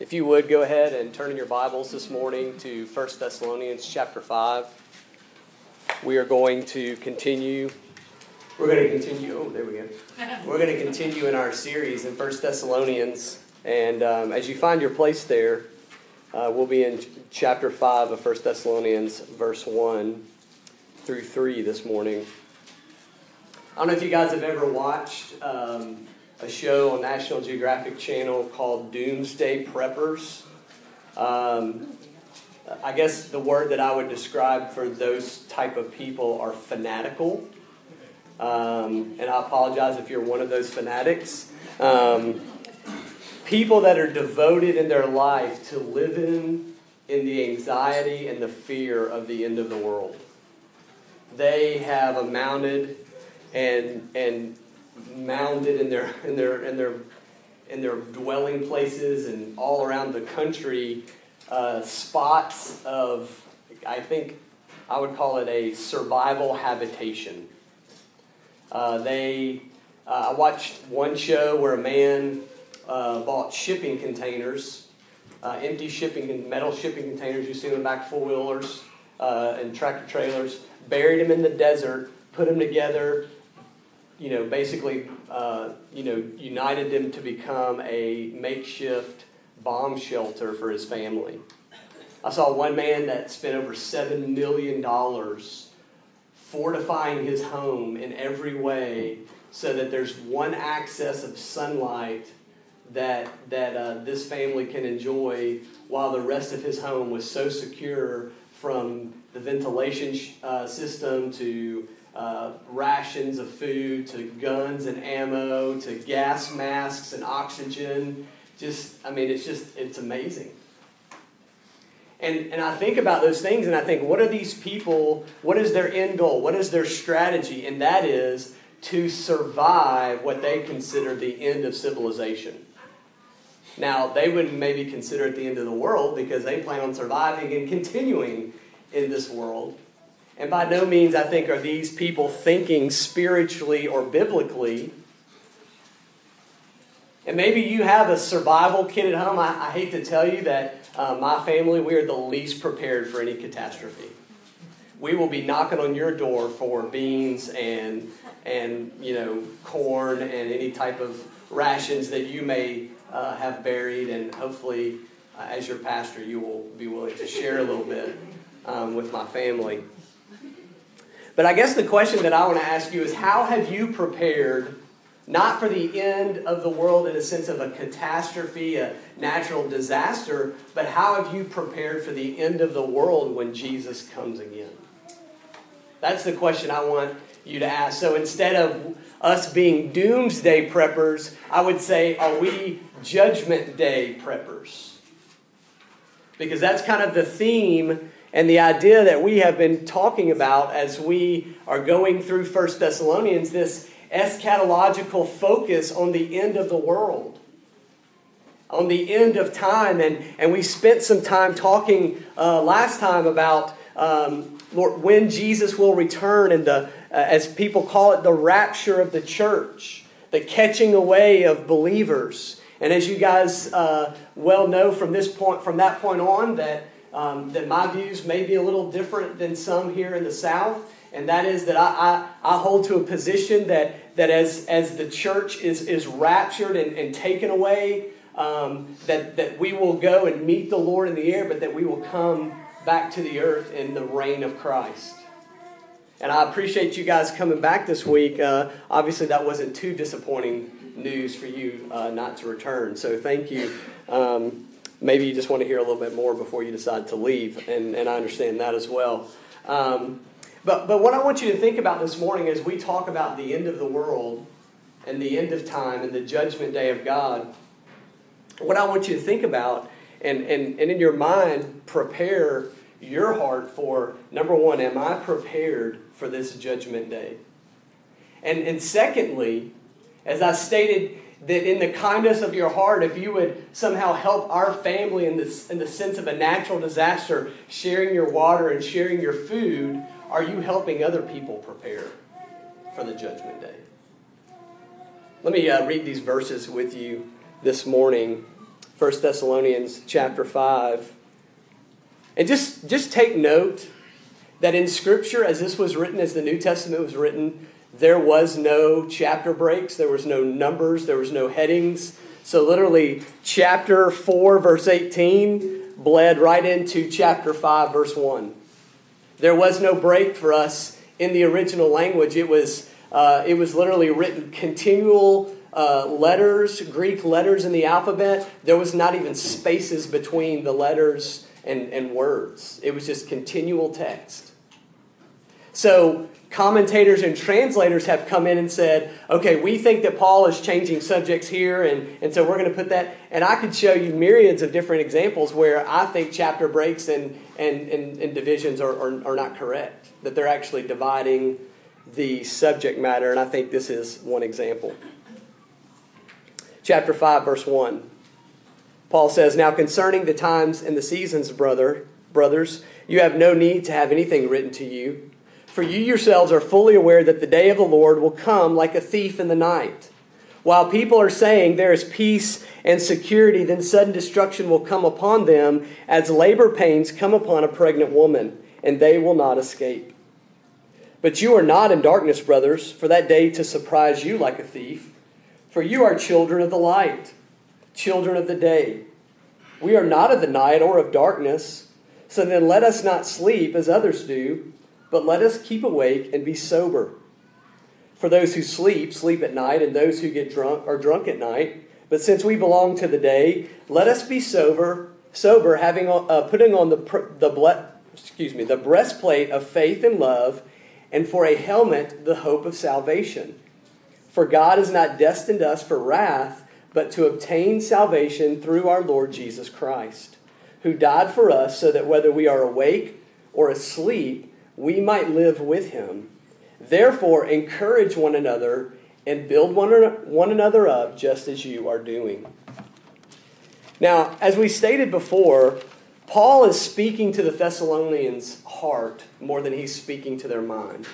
If you would go ahead and turn in your Bibles this morning to 1 Thessalonians chapter 5. We are going to continue. We're going to continue. Oh, there we go. We're going to continue in our series in 1 Thessalonians. And um, as you find your place there, uh, we'll be in chapter 5 of 1 Thessalonians, verse 1 through 3 this morning. I don't know if you guys have ever watched um, a show on National Geographic Channel called Doomsday Preppers. Um, I guess the word that I would describe for those type of people are fanatical. Um, and I apologize if you're one of those fanatics. Um, people that are devoted in their life to living in the anxiety and the fear of the end of the world. They have amounted and and mounded in their in their in their in their dwelling places and all around the country uh, spots of I think I would call it a survival habitation. Uh, they uh, I watched one show where a man uh, bought shipping containers, uh, empty shipping and metal shipping containers you see them back four wheelers and tractor trailers, buried them in the desert, put them together, you know, basically, uh, you know, united them to become a makeshift bomb shelter for his family. I saw one man that spent over $7 million fortifying his home in every way so that there's one access of sunlight that, that uh, this family can enjoy while the rest of his home was so secure from the ventilation uh, system to uh, rations of food to guns and ammo to gas masks and oxygen. Just, I mean, it's just, it's amazing. And, and I think about those things and I think, what are these people, what is their end goal? What is their strategy? And that is to survive what they consider the end of civilization. Now, they wouldn't maybe consider it the end of the world because they plan on surviving and continuing in this world. And by no means, I think, are these people thinking spiritually or biblically. And maybe you have a survival kit at home. I, I hate to tell you that uh, my family, we are the least prepared for any catastrophe. We will be knocking on your door for beans and, and you know, corn and any type of rations that you may uh, have buried. And hopefully, uh, as your pastor, you will be willing to share a little bit um, with my family. But I guess the question that I want to ask you is how have you prepared, not for the end of the world in a sense of a catastrophe, a natural disaster, but how have you prepared for the end of the world when Jesus comes again? That's the question I want you to ask. So instead of us being doomsday preppers, I would say, are we judgment day preppers? Because that's kind of the theme and the idea that we have been talking about as we are going through First Thessalonians, this eschatological focus on the end of the world, on the end of time. And, and we spent some time talking uh, last time about um, Lord, when Jesus will return and the, uh, as people call it, the rapture of the church, the catching away of believers. And as you guys uh, well know from this point, from that point on, that um, that my views may be a little different than some here in the South, and that is that I, I, I hold to a position that, that as, as the church is, is raptured and, and taken away, um, that, that we will go and meet the Lord in the air, but that we will come back to the earth in the reign of Christ. And I appreciate you guys coming back this week. Uh, obviously, that wasn't too disappointing news for you uh, not to return. So, thank you. Um, maybe you just want to hear a little bit more before you decide to leave, and, and I understand that as well. Um, but, but what I want you to think about this morning as we talk about the end of the world and the end of time and the judgment day of God, what I want you to think about and, and, and in your mind, prepare your heart for number one, am I prepared for this judgment day? And, and secondly, as I stated that in the kindness of your heart, if you would somehow help our family in, this, in the sense of a natural disaster, sharing your water and sharing your food, are you helping other people prepare for the judgment day? Let me uh, read these verses with you this morning 1 Thessalonians chapter 5. And just, just take note that in Scripture, as this was written, as the New Testament was written, there was no chapter breaks, there was no numbers, there was no headings. So, literally, chapter 4, verse 18 bled right into chapter 5, verse 1. There was no break for us in the original language. It was, uh, it was literally written continual uh, letters, Greek letters in the alphabet. There was not even spaces between the letters and, and words, it was just continual text. So, commentators and translators have come in and said, okay, we think that Paul is changing subjects here, and, and so we're going to put that. And I could show you myriads of different examples where I think chapter breaks and, and, and, and divisions are, are, are not correct, that they're actually dividing the subject matter, and I think this is one example. Chapter 5, verse 1. Paul says, Now concerning the times and the seasons, brother, brothers, you have no need to have anything written to you for you yourselves are fully aware that the day of the Lord will come like a thief in the night. While people are saying there is peace and security, then sudden destruction will come upon them as labor pains come upon a pregnant woman, and they will not escape. But you are not in darkness, brothers, for that day to surprise you like a thief. For you are children of the light, children of the day. We are not of the night or of darkness. So then let us not sleep as others do but let us keep awake and be sober. For those who sleep, sleep at night, and those who get drunk are drunk at night. But since we belong to the day, let us be sober, sober, having uh, putting on the the ble- excuse me the breastplate of faith and love, and for a helmet the hope of salvation. For God has not destined us for wrath, but to obtain salvation through our Lord Jesus Christ, who died for us, so that whether we are awake or asleep we might live with him. Therefore, encourage one another and build one, one another up just as you are doing. Now, as we stated before, Paul is speaking to the Thessalonians' heart more than he's speaking to their mind.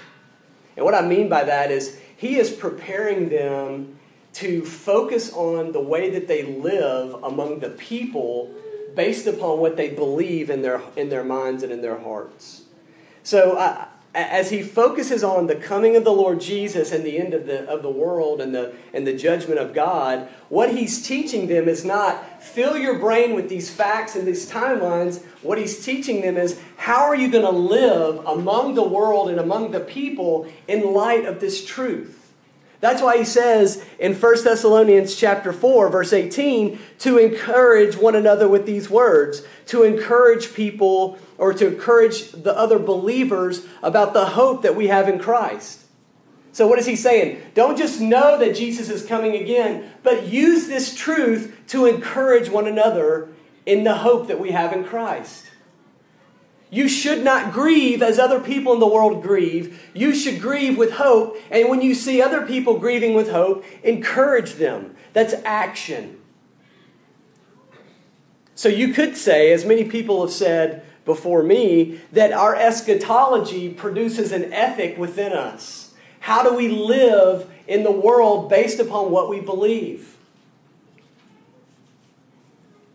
And what I mean by that is he is preparing them to focus on the way that they live among the people based upon what they believe in their, in their minds and in their hearts. So, uh, as he focuses on the coming of the Lord Jesus and the end of the, of the world and the, and the judgment of God, what he's teaching them is not fill your brain with these facts and these timelines. What he's teaching them is how are you going to live among the world and among the people in light of this truth? That's why he says in 1 Thessalonians chapter 4 verse 18 to encourage one another with these words, to encourage people or to encourage the other believers about the hope that we have in Christ. So what is he saying? Don't just know that Jesus is coming again, but use this truth to encourage one another in the hope that we have in Christ. You should not grieve as other people in the world grieve. You should grieve with hope. And when you see other people grieving with hope, encourage them. That's action. So you could say, as many people have said before me, that our eschatology produces an ethic within us. How do we live in the world based upon what we believe?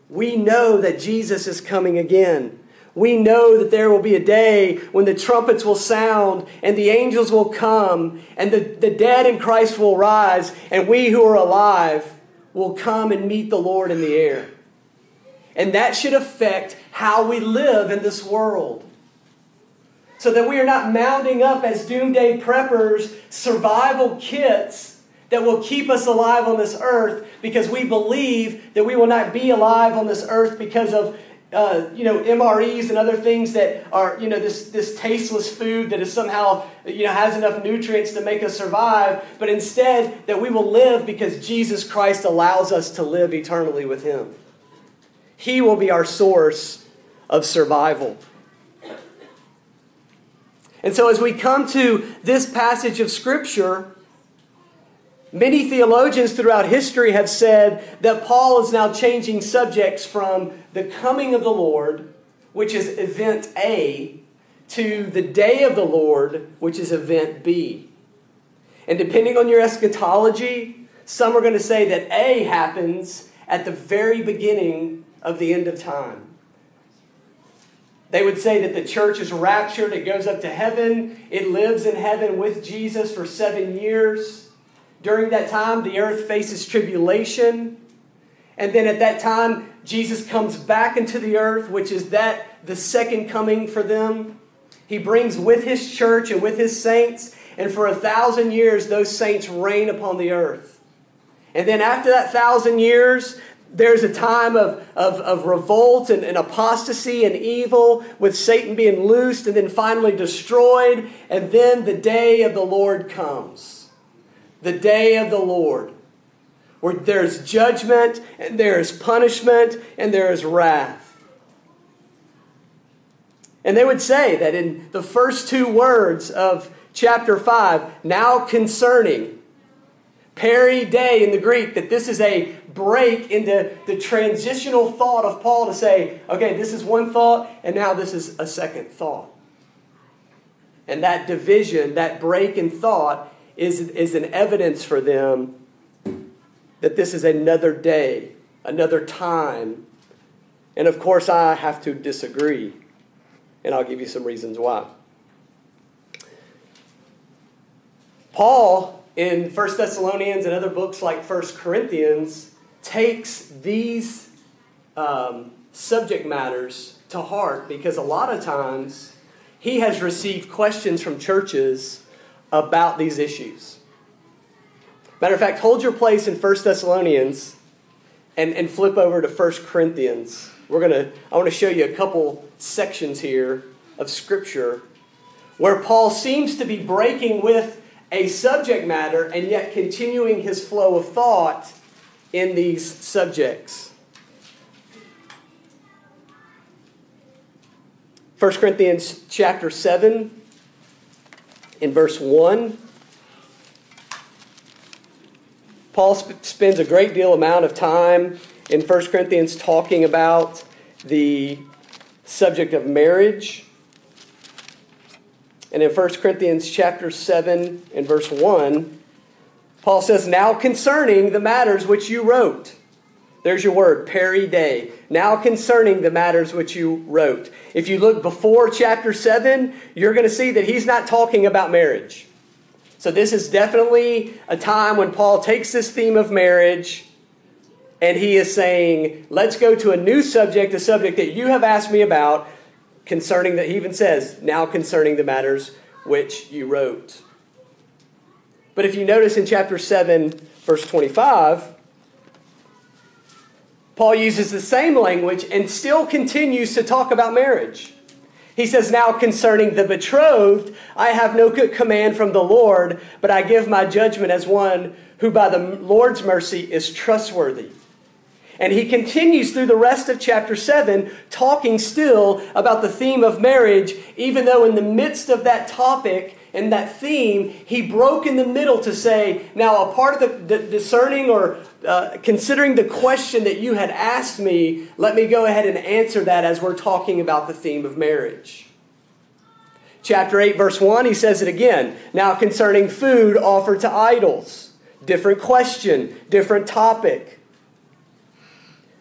We know that Jesus is coming again. We know that there will be a day when the trumpets will sound and the angels will come and the, the dead in Christ will rise and we who are alive will come and meet the Lord in the air. And that should affect how we live in this world. So that we are not mounting up as doomsday preppers survival kits that will keep us alive on this earth because we believe that we will not be alive on this earth because of uh, you know, MREs and other things that are, you know, this, this tasteless food that is somehow, you know, has enough nutrients to make us survive, but instead that we will live because Jesus Christ allows us to live eternally with Him. He will be our source of survival. And so as we come to this passage of Scripture, Many theologians throughout history have said that Paul is now changing subjects from the coming of the Lord, which is event A, to the day of the Lord, which is event B. And depending on your eschatology, some are going to say that A happens at the very beginning of the end of time. They would say that the church is raptured, it goes up to heaven, it lives in heaven with Jesus for seven years. During that time, the earth faces tribulation. And then at that time, Jesus comes back into the earth, which is that the second coming for them. He brings with his church and with his saints, and for a thousand years, those saints reign upon the earth. And then after that thousand years, there's a time of, of, of revolt and, and apostasy and evil, with Satan being loosed and then finally destroyed. And then the day of the Lord comes. The day of the Lord, where there's judgment and there is punishment and there is wrath. And they would say that in the first two words of chapter 5, now concerning, peri de in the Greek, that this is a break into the transitional thought of Paul to say, okay, this is one thought, and now this is a second thought. And that division, that break in thought, is, is an evidence for them that this is another day, another time. And of course, I have to disagree. And I'll give you some reasons why. Paul, in 1 Thessalonians and other books like 1 Corinthians, takes these um, subject matters to heart because a lot of times he has received questions from churches about these issues. Matter of fact, hold your place in 1 Thessalonians and, and flip over to 1 Corinthians. We're gonna, I want to show you a couple sections here of Scripture where Paul seems to be breaking with a subject matter and yet continuing his flow of thought in these subjects. 1 Corinthians chapter 7 in verse 1 Paul sp- spends a great deal amount of time in 1 Corinthians talking about the subject of marriage. And in 1 Corinthians chapter 7 and verse 1, Paul says, Now concerning the matters which you wrote. There's your word, peri de. Now concerning the matters which you wrote. If you look before chapter 7, you're going to see that he's not talking about marriage. So this is definitely a time when Paul takes this theme of marriage and he is saying, let's go to a new subject, a subject that you have asked me about concerning that he even says, now concerning the matters which you wrote. But if you notice in chapter 7, verse 25, Paul uses the same language and still continues to talk about marriage. He says, Now concerning the betrothed, I have no good command from the Lord, but I give my judgment as one who by the Lord's mercy is trustworthy. And he continues through the rest of chapter 7, talking still about the theme of marriage, even though in the midst of that topic, and that theme, he broke in the middle to say, now, a part of the, the discerning or uh, considering the question that you had asked me, let me go ahead and answer that as we're talking about the theme of marriage. Chapter 8, verse 1, he says it again. Now, concerning food offered to idols, different question, different topic.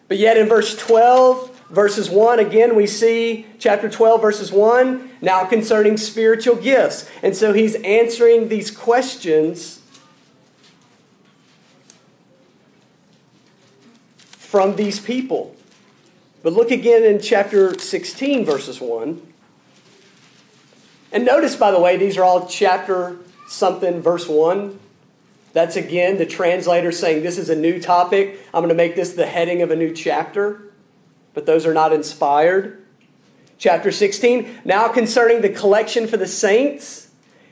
But yet in verse 12, verses 1, again, we see chapter 12, verses 1, now concerning spiritual gifts. And so he's answering these questions from these people. But look again in chapter 16, verses 1. And notice, by the way, these are all chapter something, verse 1. That's again the translator saying this is a new topic. I'm going to make this the heading of a new chapter but those are not inspired. Chapter 16, now concerning the collection for the saints,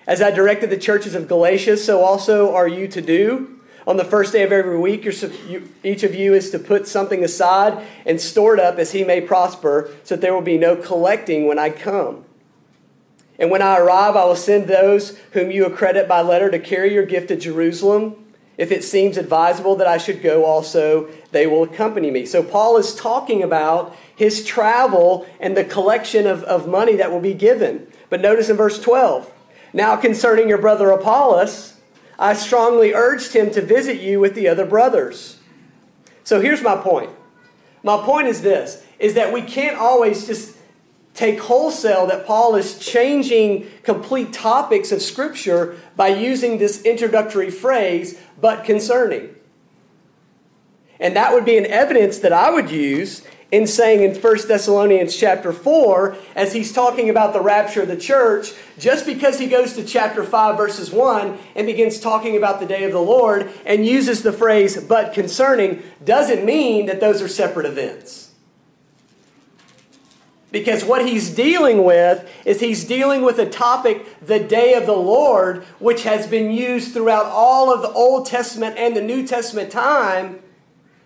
as I directed the churches of Galatia, so also are you to do. On the first day of every week, each of you is to put something aside and store it up as he may prosper, so that there will be no collecting when I come. And when I arrive, I will send those whom you accredit by letter to carry your gift to Jerusalem. If it seems advisable that I should go also, they will accompany me. So Paul is talking about his travel and the collection of, of money that will be given. But notice in verse 12 Now concerning your brother Apollos, I strongly urged him to visit you with the other brothers So here's my point. My point is this is that we can't always just take wholesale that Paul is changing complete topics of Scripture by using this introductory phrase, but concerning. And that would be an evidence that I would use in saying in 1 Thessalonians chapter 4, as he's talking about the rapture of the church, just because he goes to chapter 5, verses 1, and begins talking about the day of the Lord and uses the phrase, but concerning, doesn't mean that those are separate events. Because what he's dealing with is he's dealing with a topic, the day of the Lord, which has been used throughout all of the Old Testament and the New Testament time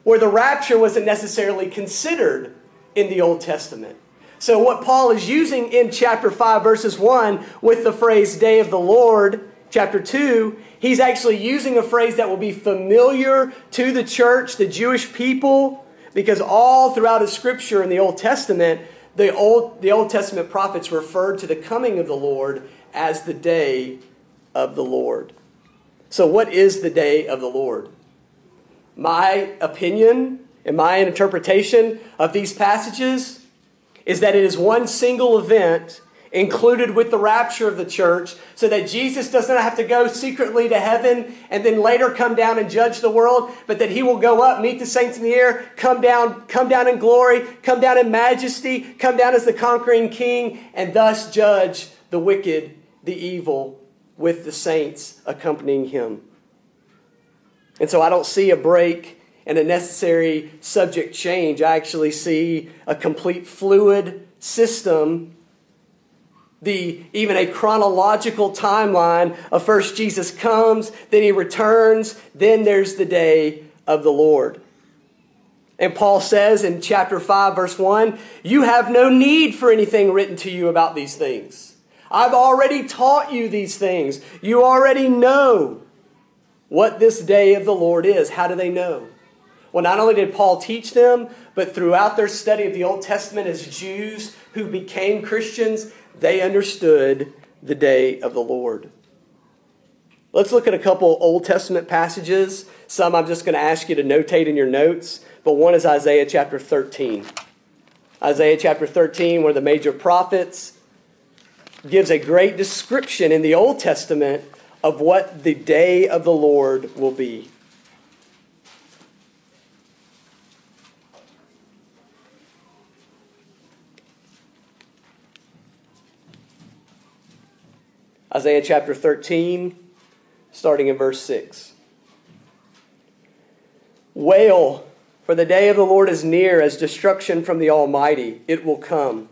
where the rapture wasn't necessarily considered in the Old Testament. So, what Paul is using in chapter 5, verses 1, with the phrase day of the Lord, chapter 2, he's actually using a phrase that will be familiar to the church, the Jewish people, because all throughout the scripture in the Old Testament, the Old, the Old Testament prophets referred to the coming of the Lord as the day of the Lord. So, what is the day of the Lord? My opinion and my interpretation of these passages is that it is one single event included with the rapture of the church so that Jesus doesn't have to go secretly to heaven and then later come down and judge the world, but that he will go up, meet the saints in the air, come down, come down in glory, come down in majesty, come down as the conquering king, and thus judge the wicked, the evil, with the saints accompanying him. And so I don't see a break and a necessary subject change. I actually see a complete fluid system, the even a chronological timeline of first Jesus comes, then he returns, then there's the day of the Lord. And Paul says in chapter 5 verse 1, you have no need for anything written to you about these things. I've already taught you these things. You already know what this day of the Lord is. How do they know? Well, not only did Paul teach them, but throughout their study of the Old Testament as Jews who became Christians, they understood the day of the Lord. Let's look at a couple Old Testament passages. Some I'm just going to ask you to notate in your notes, but one is Isaiah chapter 13. Isaiah chapter 13, where the major prophets gives a great description in the Old Testament of what the day of the Lord will be. Isaiah chapter 13, starting in verse 6. Wail, for the day of the Lord is near as destruction from the Almighty. It will come.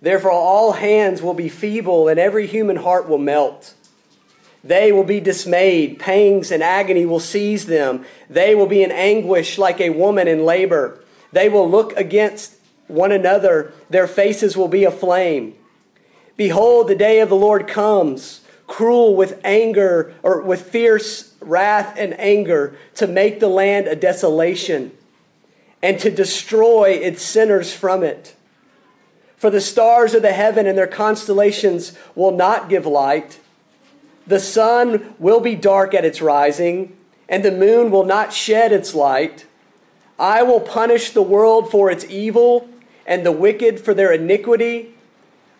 Therefore, all hands will be feeble, and every human heart will melt. They will be dismayed. Pangs and agony will seize them. They will be in anguish like a woman in labor. They will look against one another. Their faces will be aflame. Behold, the day of the Lord comes, cruel with anger or with fierce wrath and anger, to make the land a desolation and to destroy its sinners from it. For the stars of the heaven and their constellations will not give light the sun will be dark at its rising, and the moon will not shed its light. I will punish the world for its evil and the wicked for their iniquity.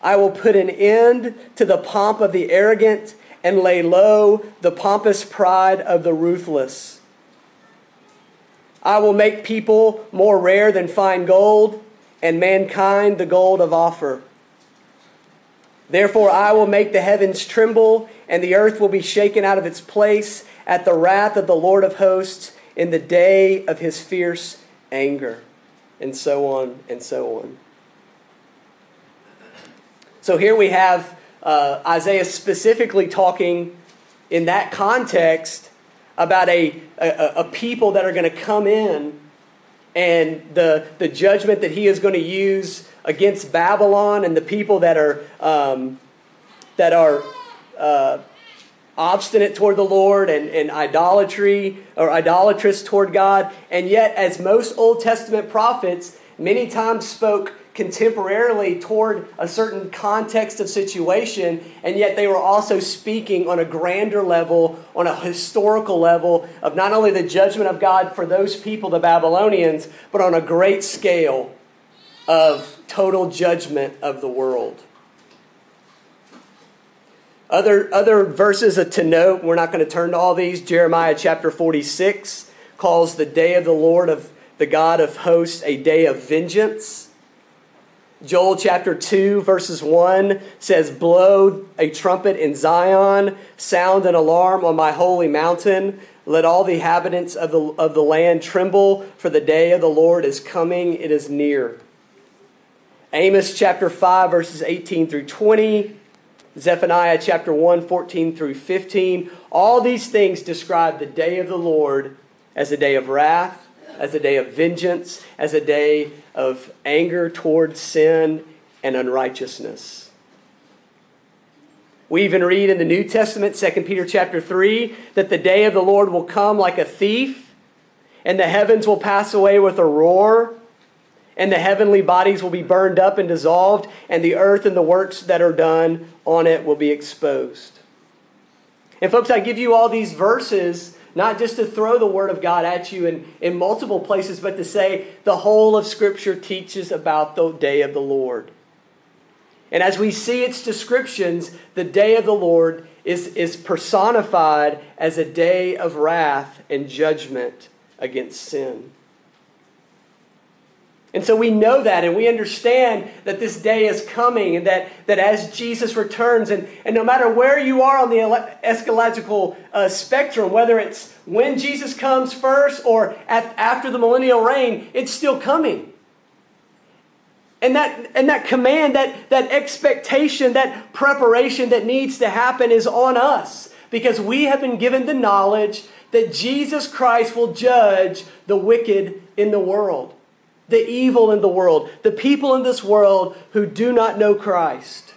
I will put an end to the pomp of the arrogant and lay low the pompous pride of the ruthless. I will make people more rare than fine gold, and mankind the gold of Ophir. Therefore, I will make the heavens tremble, and the earth will be shaken out of its place at the wrath of the Lord of hosts in the day of his fierce anger. And so on and so on. So here we have uh, Isaiah specifically talking in that context about a, a, a people that are going to come in and the, the judgment that he is going to use against Babylon and the people that are, um, that are uh, obstinate toward the Lord and, and idolatry or idolatrous toward God. And yet, as most Old Testament prophets many times spoke contemporarily toward a certain context of situation, and yet they were also speaking on a grander level, on a historical level of not only the judgment of God for those people, the Babylonians, but on a great scale of total judgment of the world. Other, other verses to note, we're not going to turn to all these. Jeremiah chapter 46 calls the day of the Lord of the God of hosts a day of vengeance. Joel chapter 2, verses 1 says, Blow a trumpet in Zion, sound an alarm on my holy mountain. Let all the inhabitants of the, of the land tremble, for the day of the Lord is coming, it is near. Amos chapter 5, verses 18 through 20. Zephaniah chapter 1, 14 through 15. All these things describe the day of the Lord as a day of wrath, as a day of vengeance, as a day of anger towards sin and unrighteousness. We even read in the New Testament, 2 Peter chapter 3, that the day of the Lord will come like a thief, and the heavens will pass away with a roar and the heavenly bodies will be burned up and dissolved, and the earth and the works that are done on it will be exposed. And, folks, I give you all these verses not just to throw the Word of God at you in, in multiple places, but to say the whole of Scripture teaches about the day of the Lord. And as we see its descriptions, the day of the Lord is, is personified as a day of wrath and judgment against sin. And so we know that and we understand that this day is coming and that, that as Jesus returns, and, and no matter where you are on the eschatological uh, spectrum, whether it's when Jesus comes first or at, after the millennial reign, it's still coming. And that, and that command, that, that expectation, that preparation that needs to happen is on us because we have been given the knowledge that Jesus Christ will judge the wicked in the world the evil in the world, the people in this world who do not know Christ.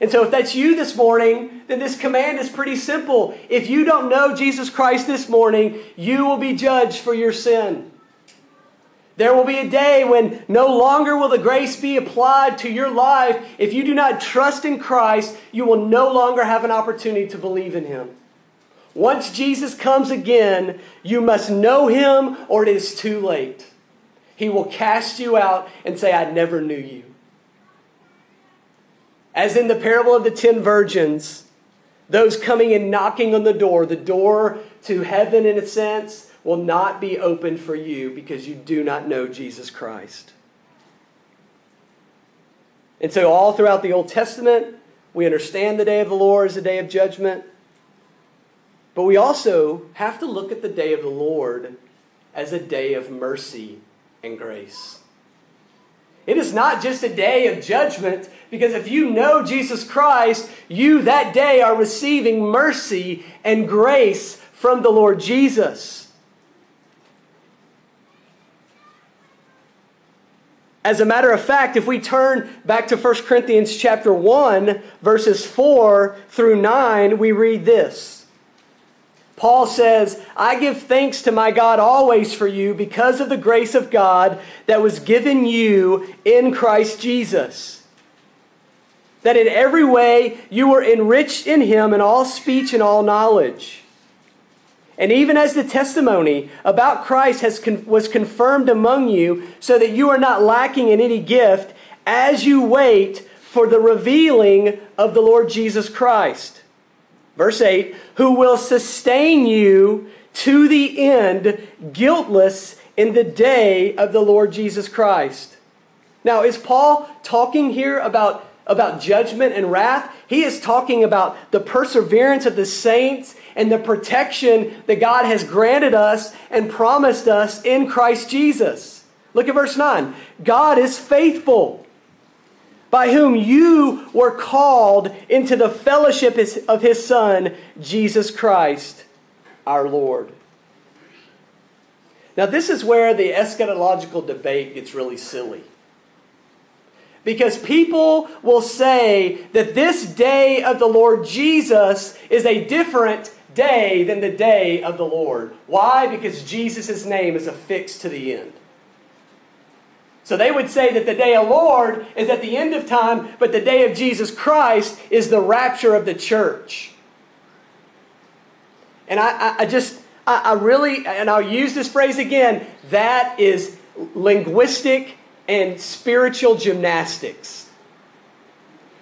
And so, if that's you this morning, then this command is pretty simple. If you don't know Jesus Christ this morning, you will be judged for your sin. There will be a day when no longer will the grace be applied to your life. If you do not trust in Christ, you will no longer have an opportunity to believe in Him. Once Jesus comes again, you must know him or it is too late. He will cast you out and say, I never knew you. As in the parable of the ten virgins, those coming and knocking on the door, the door to heaven, in a sense, will not be opened for you because you do not know Jesus Christ. And so, all throughout the Old Testament, we understand the day of the Lord as a day of judgment. But we also have to look at the day of the Lord as a day of mercy and grace. It is not just a day of judgment, because if you know Jesus Christ, you that day are receiving mercy and grace from the Lord Jesus. As a matter of fact, if we turn back to 1 Corinthians chapter 1, verses 4 through 9, we read this. Paul says, I give thanks to my God always for you because of the grace of God that was given you in Christ Jesus. That in every way you were enriched in him in all speech and all knowledge. And even as the testimony about Christ has con- was confirmed among you, so that you are not lacking in any gift as you wait for the revealing of the Lord Jesus Christ Verse 8, who will sustain you to the end, guiltless in the day of the Lord Jesus Christ. Now, is Paul talking here about, about judgment and wrath? He is talking about the perseverance of the saints and the protection that God has granted us and promised us in Christ Jesus. Look at verse 9. God is faithful by whom you were called into the fellowship of his Son, Jesus Christ, our Lord. Now, this is where the eschatological debate gets really silly. Because people will say that this day of the Lord Jesus is a different day than the day of the Lord. Why? Because Jesus' name is affixed to the end. So they would say that the day of Lord is at the end of time, but the day of Jesus Christ is the rapture of the church. And I, I, I just, I, I really, and I'll use this phrase again, that is linguistic and spiritual gymnastics.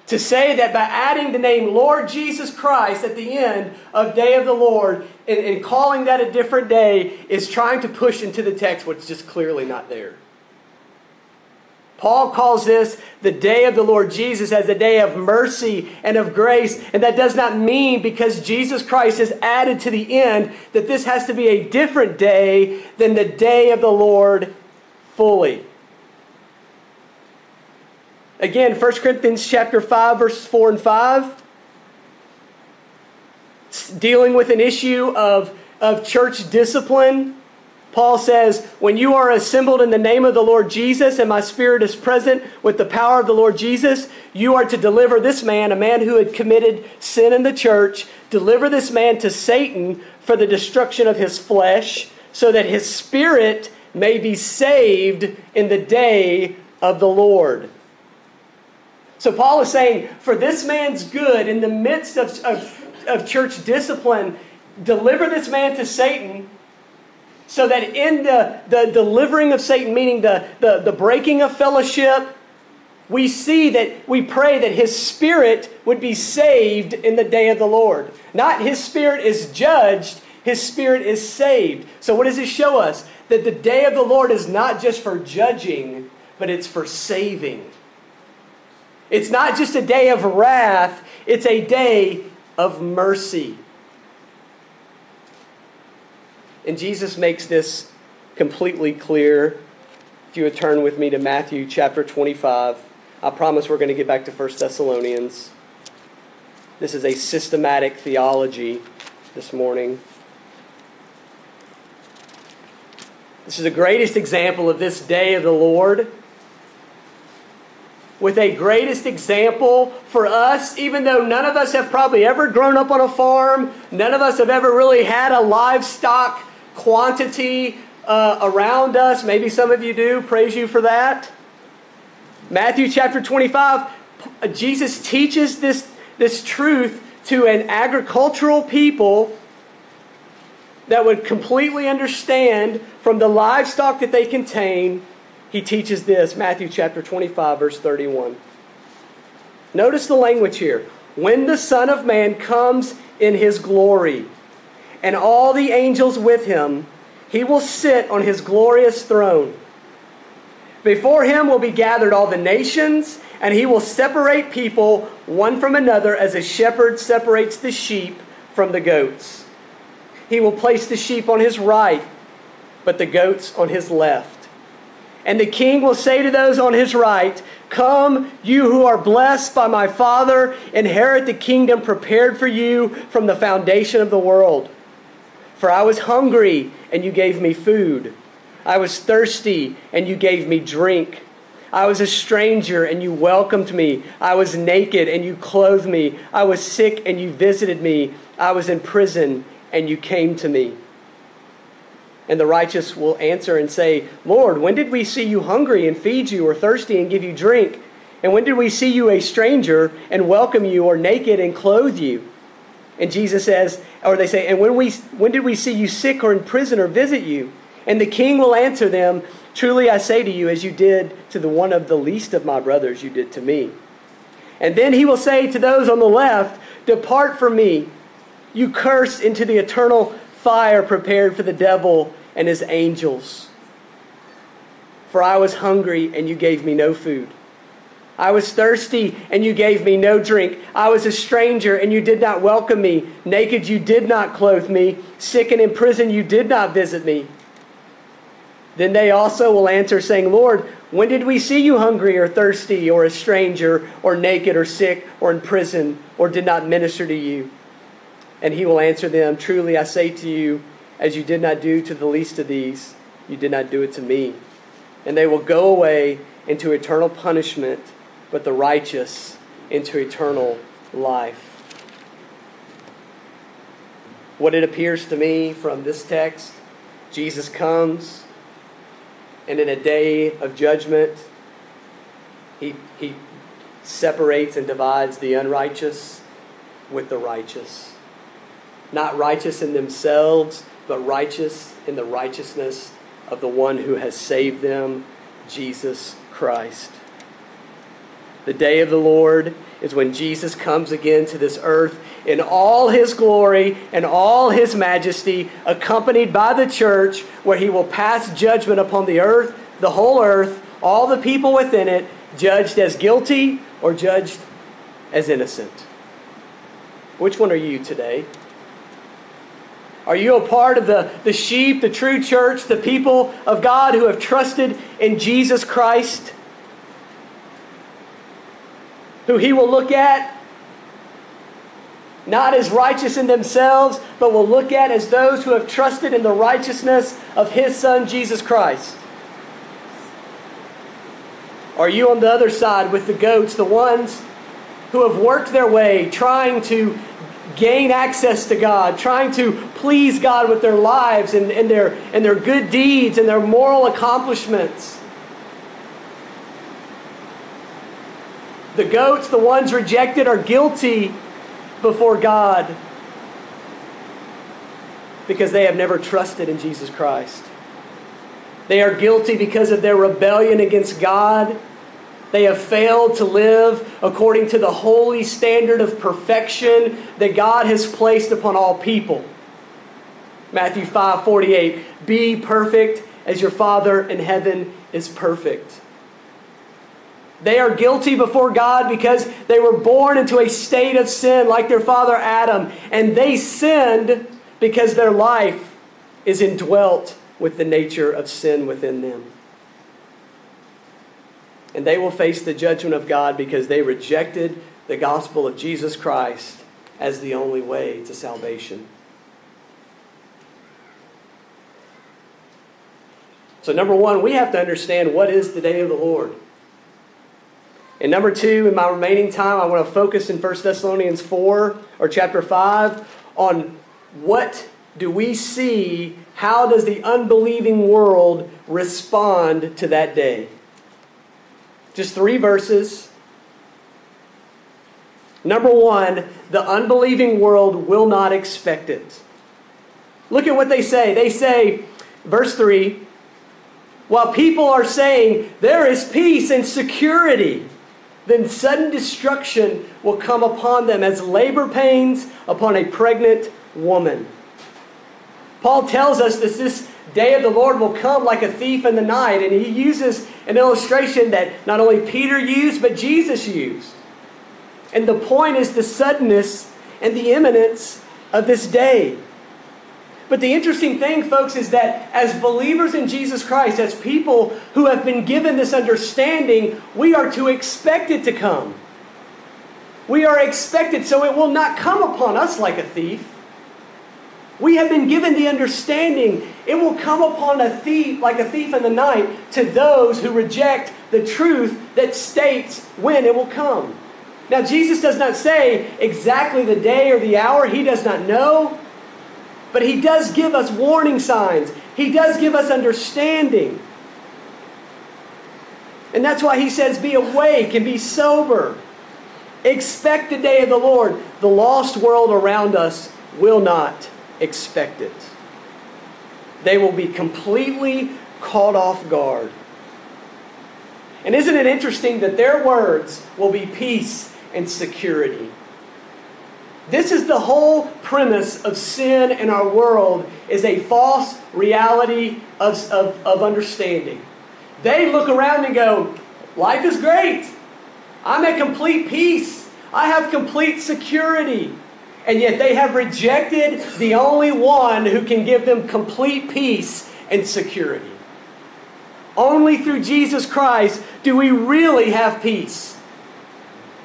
To say that by adding the name Lord Jesus Christ at the end of Day of the Lord and, and calling that a different day is trying to push into the text what's just clearly not there. Paul calls this the day of the Lord Jesus as a day of mercy and of grace. And that does not mean because Jesus Christ is added to the end that this has to be a different day than the day of the Lord fully. Again, 1 Corinthians chapter 5 verses 4 and 5 dealing with an issue of, of church discipline Paul says, When you are assembled in the name of the Lord Jesus, and my spirit is present with the power of the Lord Jesus, you are to deliver this man, a man who had committed sin in the church, deliver this man to Satan for the destruction of his flesh, so that his spirit may be saved in the day of the Lord. So Paul is saying, for this man's good, in the midst of, of, of church discipline, deliver this man to Satan so that in the, the delivering of Satan, meaning the, the, the breaking of fellowship, we see that we pray that his spirit would be saved in the day of the Lord. Not his spirit is judged, his spirit is saved. So, what does this show us? That the day of the Lord is not just for judging, but it's for saving. It's not just a day of wrath, it's a day of mercy. And Jesus makes this completely clear. If you would turn with me to Matthew chapter 25, I promise we're going to get back to 1 Thessalonians. This is a systematic theology this morning. This is the greatest example of this day of the Lord. With a greatest example for us, even though none of us have probably ever grown up on a farm, none of us have ever really had a livestock quantity uh, around us. Maybe some of you do. Praise you for that. Matthew chapter 25, Jesus teaches this, this truth to an agricultural people that would completely understand from the livestock that they contain. He teaches this, Matthew chapter 25, verse 31. Notice the language here. When the Son of Man comes in his glory and all the angels with him, he will sit on his glorious throne. Before him will be gathered all the nations, and he will separate people one from another as a shepherd separates the sheep from the goats. He will place the sheep on his right, but the goats on his left. And the king will say to those on his right, Come, you who are blessed by my Father, inherit the kingdom prepared for you from the foundation of the world. For I was hungry, and you gave me food. I was thirsty, and you gave me drink. I was a stranger, and you welcomed me. I was naked, and you clothed me. I was sick, and you visited me. I was in prison, and you came to me. And the righteous will answer and say, Lord, when did we see you hungry and feed you, or thirsty and give you drink? And when did we see you a stranger and welcome you, or naked and clothe you? And Jesus says, or they say, and when, we, when did we see you sick or in prison or visit you? And the king will answer them, Truly I say to you, as you did to the one of the least of my brothers, you did to me. And then he will say to those on the left, Depart from me, you curse into the eternal fire prepared for the devil and his angels. For I was hungry, and you gave me no food. I was thirsty and you gave me no drink. I was a stranger and you did not welcome me. Naked you did not clothe me. Sick and in prison you did not visit me. Then they also will answer, saying, Lord, when did we see you hungry or thirsty or a stranger or naked or sick or in prison or did not minister to you? And he will answer them, Truly I say to you, as you did not do to the least of these, you did not do it to me. And they will go away into eternal punishment but the righteous into eternal life. What it appears to me from this text, Jesus comes, And in a day of judgment, he, he separates and divides the unrighteous with the righteous. Not righteous in themselves, but righteous in the righteousness of the one who has saved them, Jesus Christ. The day of the Lord is when Jesus comes again to this earth in all his glory and all his majesty, accompanied by the church, where he will pass judgment upon the earth, the whole earth, all the people within it, judged as guilty or judged as innocent. Which one are you today? Are you a part of the, the sheep, the true church, the people of God who have trusted in Jesus Christ? Who he will look at not as righteous in themselves, but will look at as those who have trusted in the righteousness of his Son, Jesus Christ? Are you on the other side with the goats, the ones who have worked their way trying to gain access to God, trying to please God with their lives and, and, their, and their good deeds and their moral accomplishments? The goats, the ones rejected, are guilty before God because they have never trusted in Jesus Christ. They are guilty because of their rebellion against God. They have failed to live according to the holy standard of perfection that God has placed upon all people. Matthew 5 48. Be perfect as your Father in heaven is perfect. They are guilty before God because they were born into a state of sin like their father Adam, and they sinned because their life is indwelt with the nature of sin within them. And they will face the judgment of God because they rejected the gospel of Jesus Christ as the only way to salvation. So, number one, we have to understand what is the day of the Lord. And number two, in my remaining time, I want to focus in 1 Thessalonians 4 or chapter 5 on what do we see, how does the unbelieving world respond to that day? Just three verses. Number one, the unbelieving world will not expect it. Look at what they say. They say, verse 3 while people are saying there is peace and security, then sudden destruction will come upon them as labor pains upon a pregnant woman. Paul tells us that this day of the Lord will come like a thief in the night, and he uses an illustration that not only Peter used, but Jesus used. And the point is the suddenness and the imminence of this day. But the interesting thing, folks, is that as believers in Jesus Christ, as people who have been given this understanding, we are to expect it to come. We are expected, so it will not come upon us like a thief. We have been given the understanding it will come upon a thief like a thief in the night to those who reject the truth that states when it will come. Now, Jesus does not say exactly the day or the hour, he does not know. But he does give us warning signs, he does give us understanding. And that's why he says, Be awake and be sober. Expect the day of the Lord. The lost world around us will not expect it. They will be completely caught off guard. And isn't it interesting that their words will be peace and security? This is the whole premise of sin in our world is a false reality of, of, of understanding. They look around and go, life is great. I'm at complete peace. I have complete security. And yet they have rejected the only one who can give them complete peace and security. Only through Jesus Christ do we really have peace.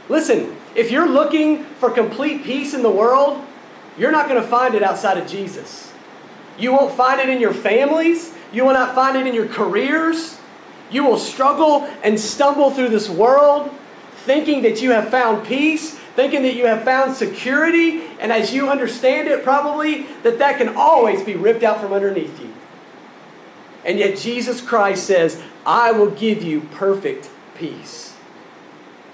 Listen, if you're looking for complete peace in the world, you're not going to find it outside of Jesus. You won't find it in your families. You will not find it in your careers. You will struggle and stumble through this world thinking that you have found peace, thinking that you have found security, and as you understand it, probably that that can always be ripped out from underneath you. And yet Jesus Christ says, I will give you perfect peace.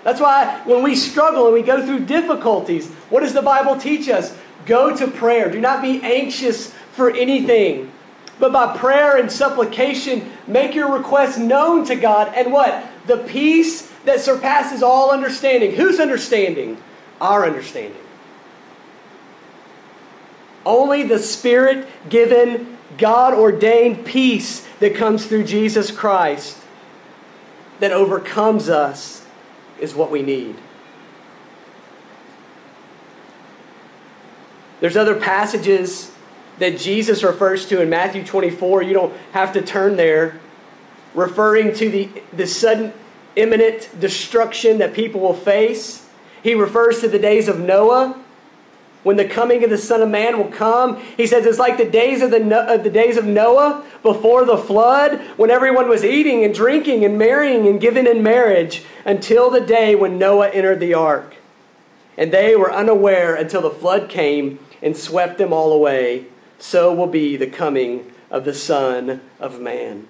That's why when we struggle and we go through difficulties, what does the Bible teach us? Go to prayer. Do not be anxious for anything. But by prayer and supplication, make your requests known to God. And what? The peace that surpasses all understanding. Whose understanding? Our understanding. Only the Spirit given, God ordained peace that comes through Jesus Christ that overcomes us is what we need. There's other passages that Jesus refers to in Matthew 24. You don't have to turn there, referring to the, the sudden, imminent destruction that people will face. He refers to the days of Noah when the coming of the Son of Man will come. He says it's like the days of the, of the days of Noah before the flood, when everyone was eating and drinking and marrying and giving in marriage until the day when Noah entered the ark. And they were unaware until the flood came and swept them all away. So will be the coming of the Son of Man.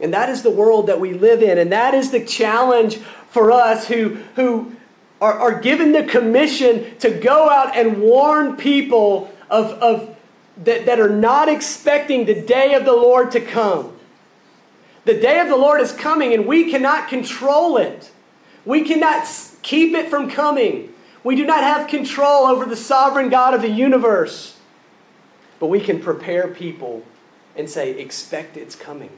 And that is the world that we live in. And that is the challenge for us who, who are, are given the commission to go out and warn people of, of, that, that are not expecting the day of the Lord to come. The day of the Lord is coming, and we cannot control it. We cannot keep it from coming. We do not have control over the sovereign God of the universe. But we can prepare people and say, expect it's coming.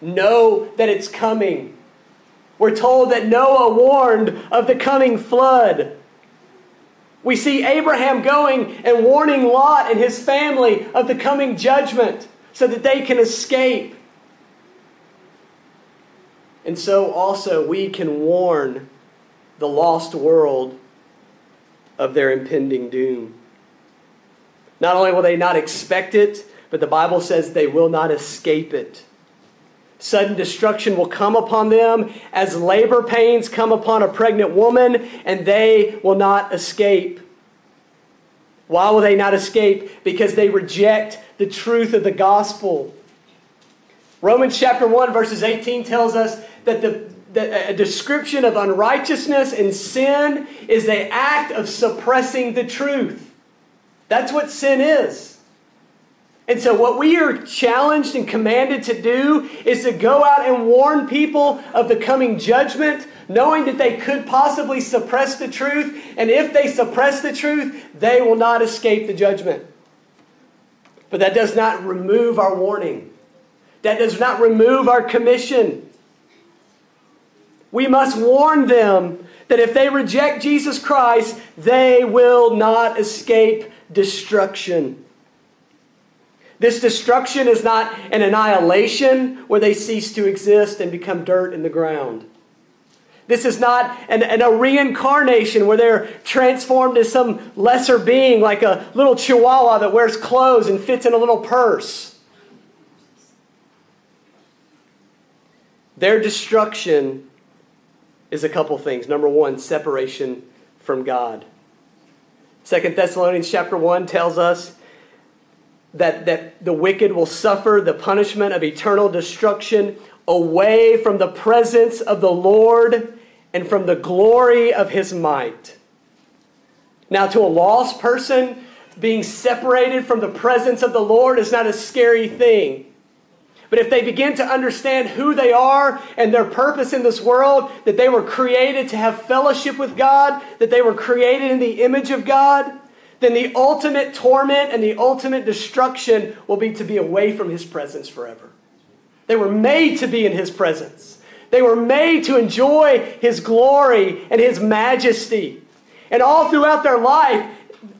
Know that it's coming. We're told that Noah warned of the coming flood. We see Abraham going and warning Lot and his family of the coming judgment so that they can escape. And so also we can warn the lost world of their impending doom. Not only will they not expect it, but the Bible says they will not escape it. Sudden destruction will come upon them as labor pains come upon a pregnant woman, and they will not escape. Why will they not escape? Because they reject the truth of the gospel. Romans chapter 1, verses 18 tells us that the, that a description of unrighteousness and sin is the act of suppressing the truth. That's what sin is. And so, what we are challenged and commanded to do is to go out and warn people of the coming judgment, knowing that they could possibly suppress the truth. And if they suppress the truth, they will not escape the judgment. But that does not remove our warning, that does not remove our commission. We must warn them that if they reject Jesus Christ, they will not escape destruction. This destruction is not an annihilation where they cease to exist and become dirt in the ground. This is not an, an, a reincarnation where they're transformed as some lesser being, like a little chihuahua that wears clothes and fits in a little purse. Their destruction is a couple things. Number one, separation from God. Second Thessalonians chapter 1 tells us that, that the wicked will suffer the punishment of eternal destruction away from the presence of the Lord and from the glory of his might. Now, to a lost person, being separated from the presence of the Lord is not a scary thing. But if they begin to understand who they are and their purpose in this world, that they were created to have fellowship with God, that they were created in the image of God, then the ultimate torment and the ultimate destruction will be to be away from His presence forever. They were made to be in His presence, they were made to enjoy His glory and His majesty. And all throughout their life,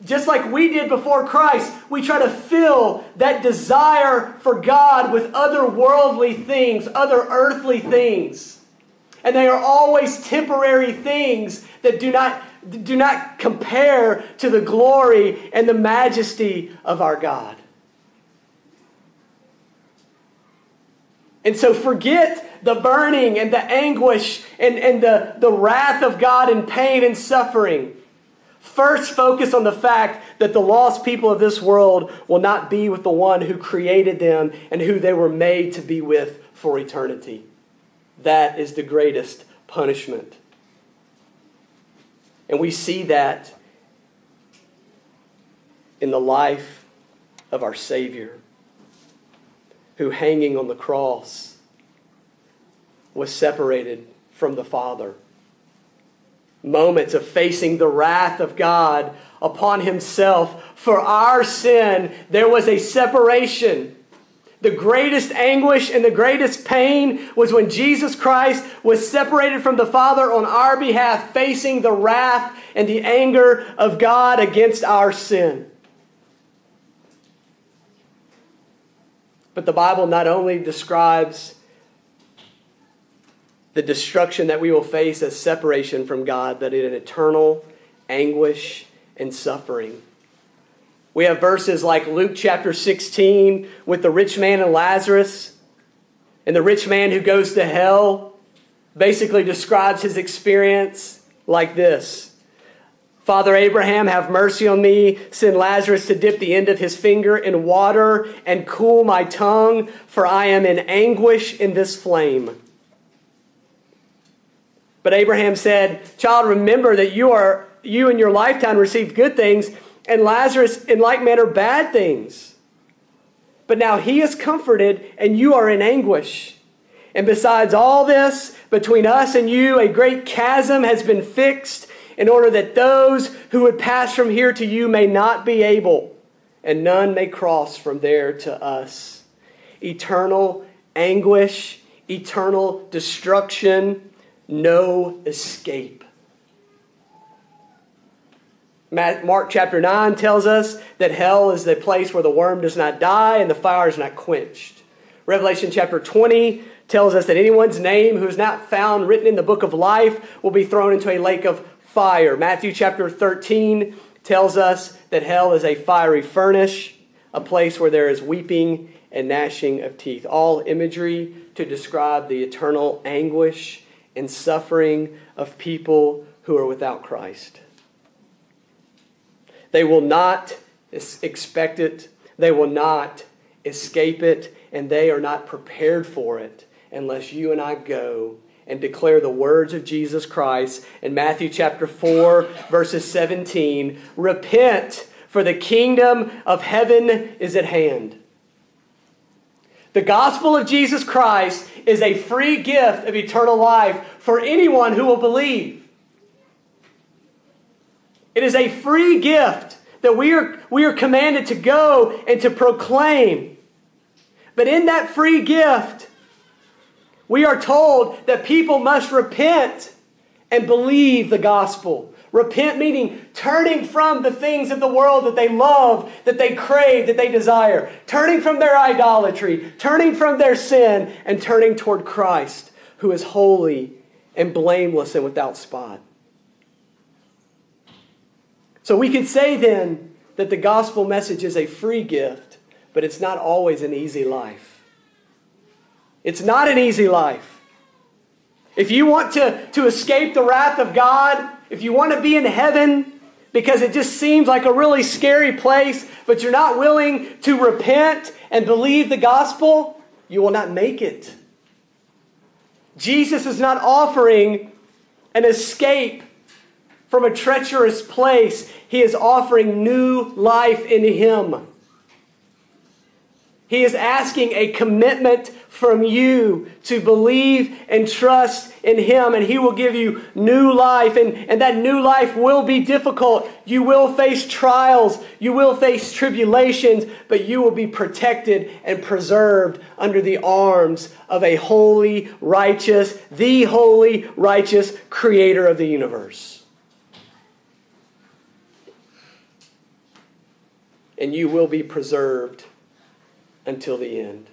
just like we did before Christ, we try to fill that desire for God with other worldly things, other earthly things. And they are always temporary things that do not do not compare to the glory and the majesty of our God. And so forget the burning and the anguish and, and the, the wrath of God and pain and suffering. First, focus on the fact that the lost people of this world will not be with the one who created them and who they were made to be with for eternity. That is the greatest punishment. And we see that in the life of our Savior, who hanging on the cross was separated from the Father. Moments of facing the wrath of God upon himself for our sin, there was a separation. The greatest anguish and the greatest pain was when Jesus Christ was separated from the Father on our behalf, facing the wrath and the anger of God against our sin. But the Bible not only describes the destruction that we will face as separation from God, but in eternal anguish and suffering. We have verses like Luke chapter 16 with the rich man and Lazarus, and the rich man who goes to hell basically describes his experience like this Father Abraham, have mercy on me. Send Lazarus to dip the end of his finger in water and cool my tongue, for I am in anguish in this flame. But Abraham said, Child, remember that you are you in your lifetime received good things, and Lazarus in like manner bad things. But now he is comforted, and you are in anguish. And besides all this, between us and you, a great chasm has been fixed in order that those who would pass from here to you may not be able, and none may cross from there to us. Eternal anguish, eternal destruction, no escape. Mark chapter 9 tells us that hell is the place where the worm does not die and the fire is not quenched. Revelation chapter 20 tells us that anyone's name who is not found written in the book of life will be thrown into a lake of fire. Matthew chapter 13 tells us that hell is a fiery furnace, a place where there is weeping and gnashing of teeth. All imagery to describe the eternal anguish and suffering of people who are without Christ. They will not expect it, they will not escape it, and they are not prepared for it unless you and I go and declare the words of Jesus Christ in Matthew chapter 4, verses 17 Repent, for the kingdom of heaven is at hand. The gospel of Jesus Christ is a free gift of eternal life for anyone who will believe. It is a free gift that we are, we are commanded to go and to proclaim. But in that free gift, we are told that people must repent and believe the gospel. Repent meaning turning from the things of the world that they love, that they crave, that they desire. Turning from their idolatry, turning from their sin, and turning toward Christ, who is holy and blameless and without spot. So we could say then that the gospel message is a free gift, but it's not always an easy life. It's not an easy life. If you want to, to escape the wrath of God, if you want to be in heaven because it just seems like a really scary place, but you're not willing to repent and believe the gospel, you will not make it. Jesus is not offering an escape from a treacherous place, He is offering new life in Him. He is asking a commitment from you to believe and trust in Him, and He will give you new life. And, and that new life will be difficult. You will face trials, you will face tribulations, but you will be protected and preserved under the arms of a holy, righteous, the holy, righteous Creator of the universe. And you will be preserved until the end.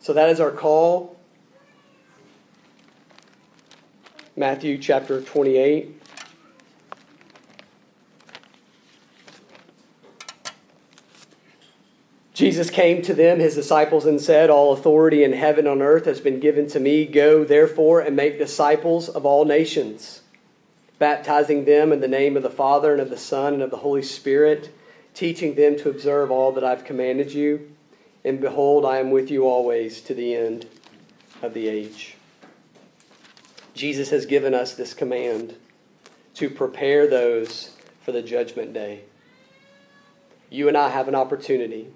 So that is our call. Matthew chapter 28. Jesus came to them, his disciples, and said, All authority in heaven and earth has been given to me. Go, therefore, and make disciples of all nations, baptizing them in the name of the Father, and of the Son, and of the Holy Spirit, teaching them to observe all that I've commanded you. And behold, I am with you always to the end of the age. Jesus has given us this command to prepare those for the judgment day. You and I have an opportunity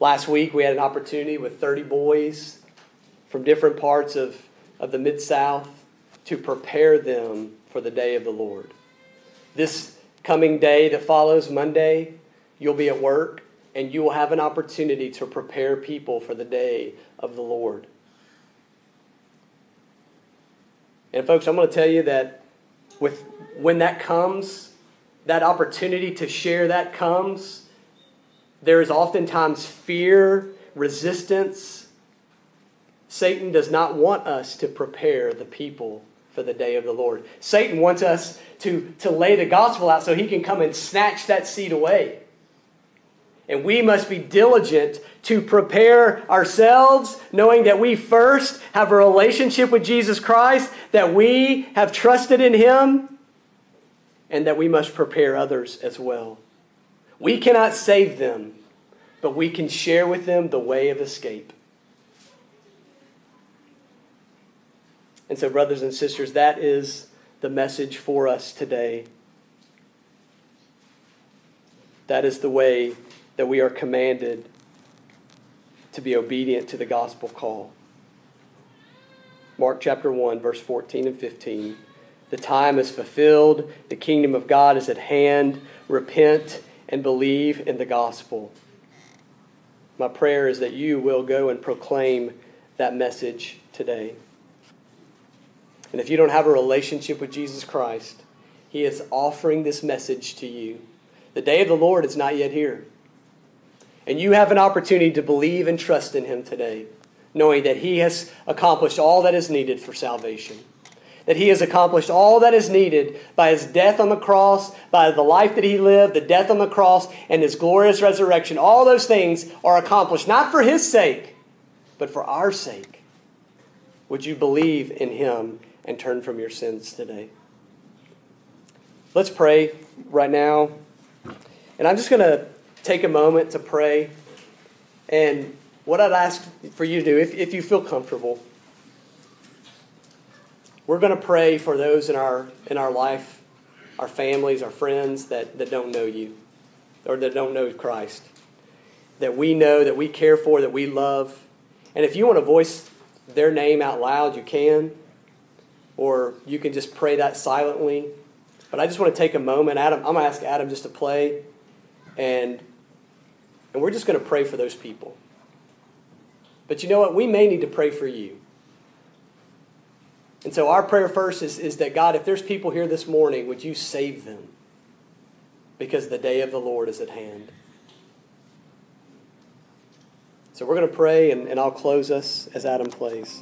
Last week, we had an opportunity with 30 boys from different parts of, of the Mid South to prepare them for the day of the Lord. This coming day that follows Monday, you'll be at work and you will have an opportunity to prepare people for the day of the Lord. And folks, I'm going to tell you that with when that comes, that opportunity to share that comes, there is oftentimes fear, resistance. Satan does not want us to prepare the people for the day of the Lord. Satan wants us to, to lay the gospel out so he can come and snatch that seed away. And we must be diligent to prepare ourselves, knowing that we first have a relationship with Jesus Christ, that we have trusted in him, and that we must prepare others as well. We cannot save them, but we can share with them the way of escape. And so, brothers and sisters, that is the message for us today. That is the way that we are commanded to be obedient to the gospel call. Mark chapter 1, verse 14 and 15. The time is fulfilled, the kingdom of God is at hand. Repent and believe in the gospel. My prayer is that you will go and proclaim that message today. And if you don't have a relationship with Jesus Christ, He is offering this message to you. The day of the Lord is not yet here. And you have an opportunity to believe and trust in Him today, knowing that He has accomplished all that is needed for salvation that he has accomplished all that is needed by his death on the cross, by the life that he lived, the death on the cross, and his glorious resurrection. All those things are accomplished not for his sake, but for our sake. Would you believe in him and turn from your sins today? Let's pray right now. And I'm just going to take a moment to pray. And what I'd ask for you to do, if, if you feel comfortable, we're going to pray for those in our, in our life, our families, our friends that, that don't know you or that don't know Christ. That we know, that we care for, that we love. And if you want to voice their name out loud, you can. Or you can just pray that silently. But I just want to take a moment. Adam, I'm going to ask Adam just to play. And, and we're just going to pray for those people. But you know what? We may need to pray for you. And so our prayer first is, is that God, if there's people here this morning, would you save them? Because the day of the Lord is at hand. So we're going to pray, and, and I'll close us as Adam plays.